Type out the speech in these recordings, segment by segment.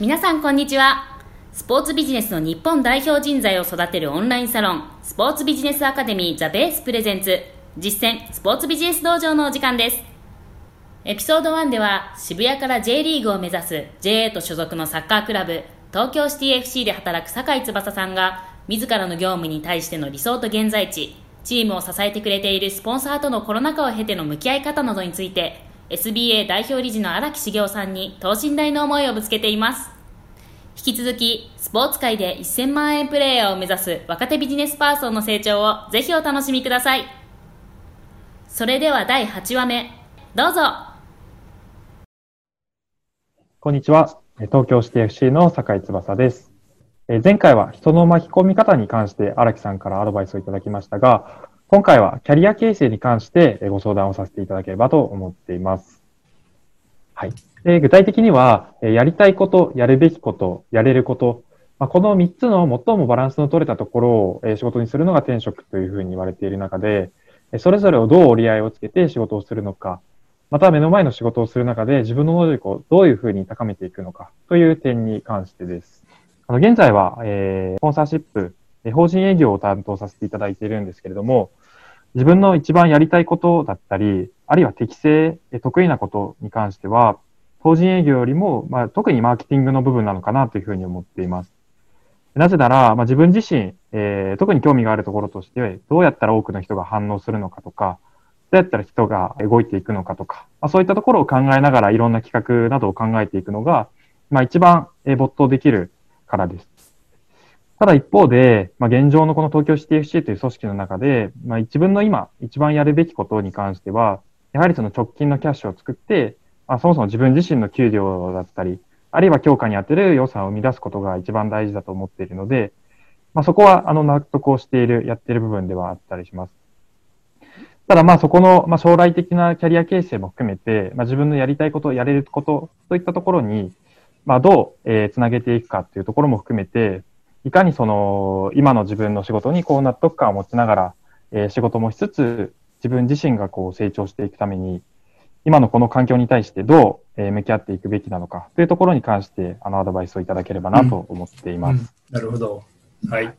皆さんこんにちは。スポーツビジネスの日本代表人材を育てるオンラインサロンスポーツビジネスアカデミーザベースプレゼンツ。実践スポーツビジネス道場のお時間です。エピソード1では渋谷から J リーグを目指す JA と所属のサッカークラブ東京シティ FC で働く酒井翼さんが自らの業務に対しての理想と現在地チームを支えてくれているスポンサーとのコロナ禍を経ての向き合い方などについて SBA 代表理事の荒木茂雄さんに等身大の思いをぶつけています。引き続きスポーツ界で1000万円プレーヤーを目指す若手ビジネスパーソンの成長をぜひお楽しみください。それでは第8話目。どうぞ。こんにちは。東京シティ FC の酒井翼です。前回は人の巻き込み方に関して荒木さんからアドバイスをいただきましたが今回はキャリア形成に関してご相談をさせていただければと思っています。はい。で具体的には、やりたいこと、やるべきこと、やれること、まあ、この3つの最もバランスの取れたところを仕事にするのが転職というふうに言われている中で、それぞれをどう折り合いをつけて仕事をするのか、また目の前の仕事をする中で自分の能力をどういうふうに高めていくのかという点に関してです。あの現在は、えー、スポンサーシップ、法人営業を担当させていただいているんですけれども、自分の一番やりたいことだったり、あるいは適正、得意なことに関しては、法人営業よりも、まあ、特にマーケティングの部分なのかなというふうに思っています。なぜなら、まあ、自分自身、えー、特に興味があるところとして、どうやったら多くの人が反応するのかとか、どうやったら人が動いていくのかとか、まあ、そういったところを考えながらいろんな企画などを考えていくのが、まあ、一番没頭できるからです。ただ一方で、まあ、現状のこの東京シティ FC という組織の中で、まあ、自分の今、一番やるべきことに関しては、やはりその直近のキャッシュを作って、まあ、そもそも自分自身の給料だったり、あるいは強化に当てる予算を生み出すことが一番大事だと思っているので、まあ、そこはあの納得をしている、やっている部分ではあったりします。ただまあそこの、まあ、将来的なキャリア形成も含めて、まあ、自分のやりたいこと、やれることといったところに、まあ、どう、えー、つなげていくかっていうところも含めて、いかにその、今の自分の仕事にこう納得感を持ちながら、えー、仕事もしつつ、自分自身がこう成長していくために、今のこの環境に対してどう、えー、向き合っていくべきなのかというところに関して、あの、アドバイスをいただければなと思っています。うんうん、なるほど。はい。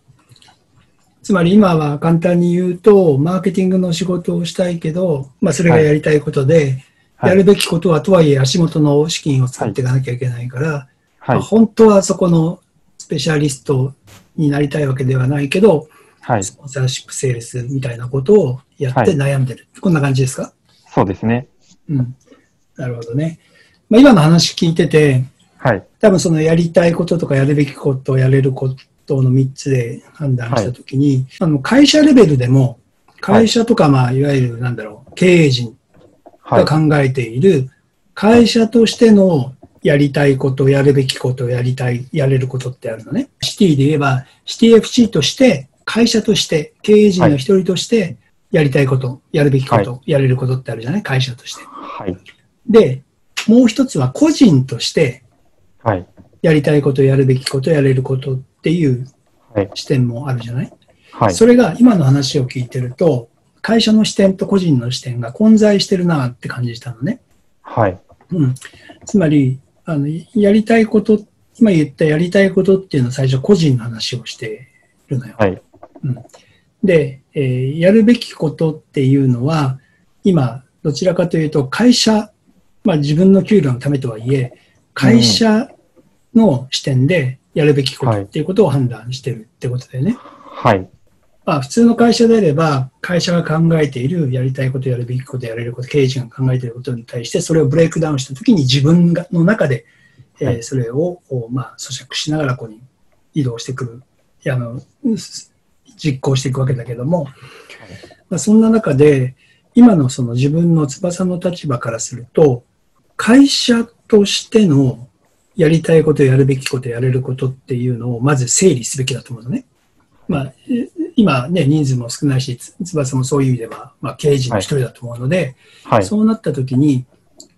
つまり今は簡単に言うと、マーケティングの仕事をしたいけど、まあそれがやりたいことで、はい、やるべきことはとはいえ足元の資金を使っていかなきゃいけないから、はいまあ、本当はそこのペシャリストになりたいわけではないけど、はい、スポンサーシップセールスみたいなことをやって悩んでる。はい、こんな感じですか？そうですね。うん。なるほどね。まあ、今の話聞いてて、はい。多分そのやりたいこととかやるべきこと、やれることの3つで判断したときに、はい、あの会社レベルでも、会社とか、まあ、いわゆるなんだろう、経営陣が考えている、会社としてのやりたいこと、やるべきこと、やりたい、やれることってあるのね。シティで言えば、シティ FC として、会社として、経営陣の一人として、やりたいこと、やるべきこと、はい、やれることってあるじゃない？会社として。はい。で、もう一つは個人として、はい。やりたいこと、やるべきこと、やれることっていう視点もあるじゃない？はい。それが今の話を聞いてると、会社の視点と個人の視点が混在してるなって感じしたのね。はい。うん。つまり、あの、やりたいこと、今言ったやりたいことっていうのは最初個人の話をしてるのよ。はい。うん、で、えー、やるべきことっていうのは、今、どちらかというと会社、まあ自分の給料のためとはいえ、会社の視点でやるべきことっていうことを判断してるってことでね。はい。まあ普通の会社であれば、会社が考えているやりたいこと、やるべきこと、やれること、経営陣が考えていることに対して、それをブレイクダウンしたときに自分がの中で、えー、それを、まあ、咀嚼しながらここに移動してくる、あの、実行していくわけだけども、まあ、そんな中で、今のその自分の翼の立場からすると、会社としてのやりたいこと、やるべきこと、やれることっていうのをまず整理すべきだと思うのね。まあ、今ね、人数も少ないし、翼もそういう意味では、まあ、経営陣の一人だと思うので、はい。はい、そうなった時に、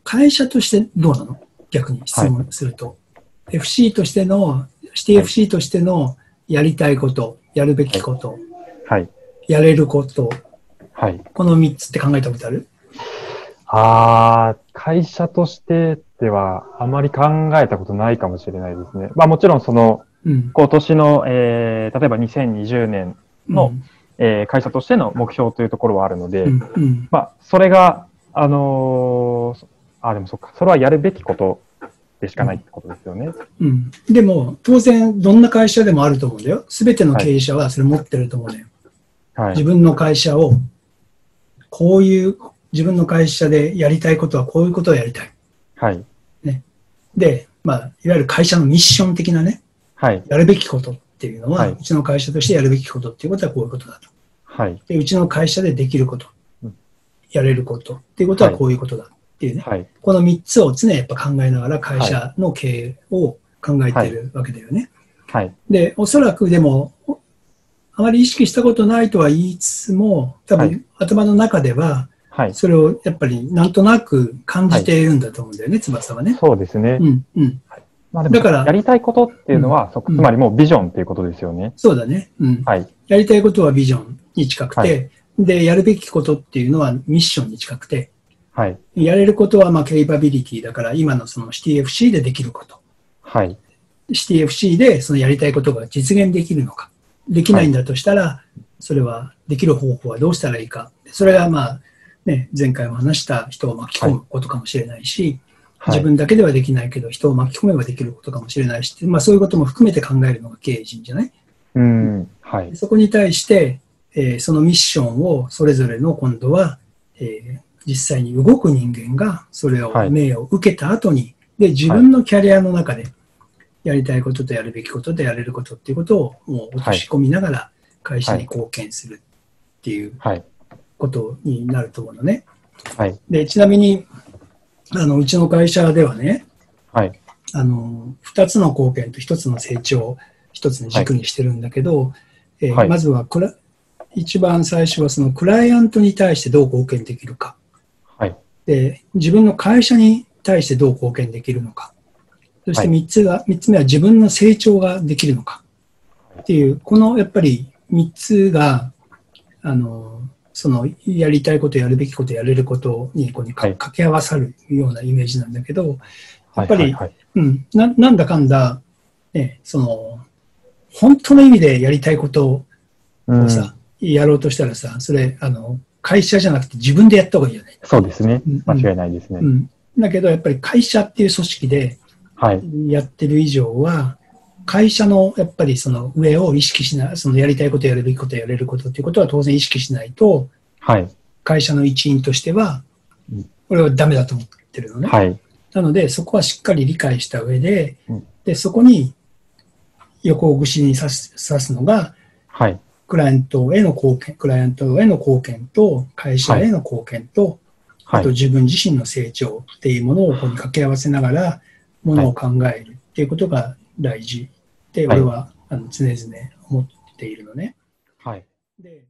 会社としてどうなの？逆に質問すると。はい、FC としての、シティ FC としてのやりたいこと、やるべきこと、はい、やれること、はい、この3つって考えたことある？ああ、会社としてではあまり考えたことないかもしれないですね。まあもちろんその、うん、今年の、えー、例えば2020年の、うん、えー、会社としての目標というところはあるので、うんうん、まあそれが、あのー、あ、でもそっか、それはやるべきことでしかないってことですよね。うん。でも、当然、どんな会社でもあると思うんだよ。すべての経営者はそれ持ってると思うんだよ。はい、自分の会社を、こういう、自分の会社でやりたいことはこういうことをやりたい。はい。ね。で、まあ、いわゆる会社のミッション的なね、はい。やるべきことっていうのは、はい、うちの会社としてやるべきことっていうことはこういうことだと。はい。で、うちの会社でできること、うん、やれることっていうことはこういうことだ。っていうね、はい、この3つを常にやっぱ考えながら会社の経営を考えてるわけだよね。はい。で、おそらくでも、あまり意識したことないとは言いつつも、多分頭の中では、はい、それをやっぱりなんとなく感じているんだと思うんだよね、はい、翼はね。そうですね。うん、うん。まあ、だから、やりたいことっていうのは、うん、つまりもうビジョンっていうことですよね。そうだね。うん。はい。やりたいことはビジョンに近くて、はい、で、やるべきことっていうのはミッションに近くて、はい。やれることは、まあ、ケイパビリティだから、今のその CTFC でできること。はい。CTFC でそのやりたいことが実現できるのか。できないんだとしたら、それはできる方法はどうしたらいいか。それがまあ、ね、前回も話した人を巻き込むことかもしれないし、はい、自分だけではできないけど、人を巻き込めばできることかもしれないし、まあそういうことも含めて考えるのが経営陣じゃない？うん、はい。そこに対して、えー、そのミッションをそれぞれの今度は、えー、実際に動く人間がそれを、命を受けた後に、で、自分のキャリアの中で、やりたいこととやるべきこととやれることっていうことをもう落とし込みながら会社に貢献するっていうことになると思うのね。はい、で、ちなみに、あの、うちの会社ではね、はい、あの、二つの貢献と一つの成長を一つの軸にしてるんだけど、えー、まずはクラ、一番最初はそのクライアントに対してどう貢献できるか。で、自分の会社に対してどう貢献できるのか。そして3つが、3つ目は自分の成長ができるのか。っていう、このやっぱり3つが、あの、そのやりたいことやるべきことやれることにこう掛け合わさるようなイメージなんだけど、やっぱり、うん、ななんだかんだ、ね、その、本当の意味でやりたいことをさ、うん、やろうとしたらさ、それ、あの、会社じゃなくて自分でやった方がいいよね。そうですね。間違いないですね。うん、だけど、やっぱり会社っていう組織でやってる以上は、会社のやっぱりその上を意識しない、そのやりたいことやるべきことやれることっていうことは当然意識しないと、はい、会社の一員としては、これはダメだと思ってるのね。はい、なので、そこはしっかり理解した上で、で、そこに横串に刺す刺すのが、はい、クライアントへの貢献、クライアントへの貢献と、会社への貢献と、はい、あと自分自身の成長っていうものをここに掛け合わせながら、ものを考えるっていうことが大事で、俺はあの常々思っているのね。はい。で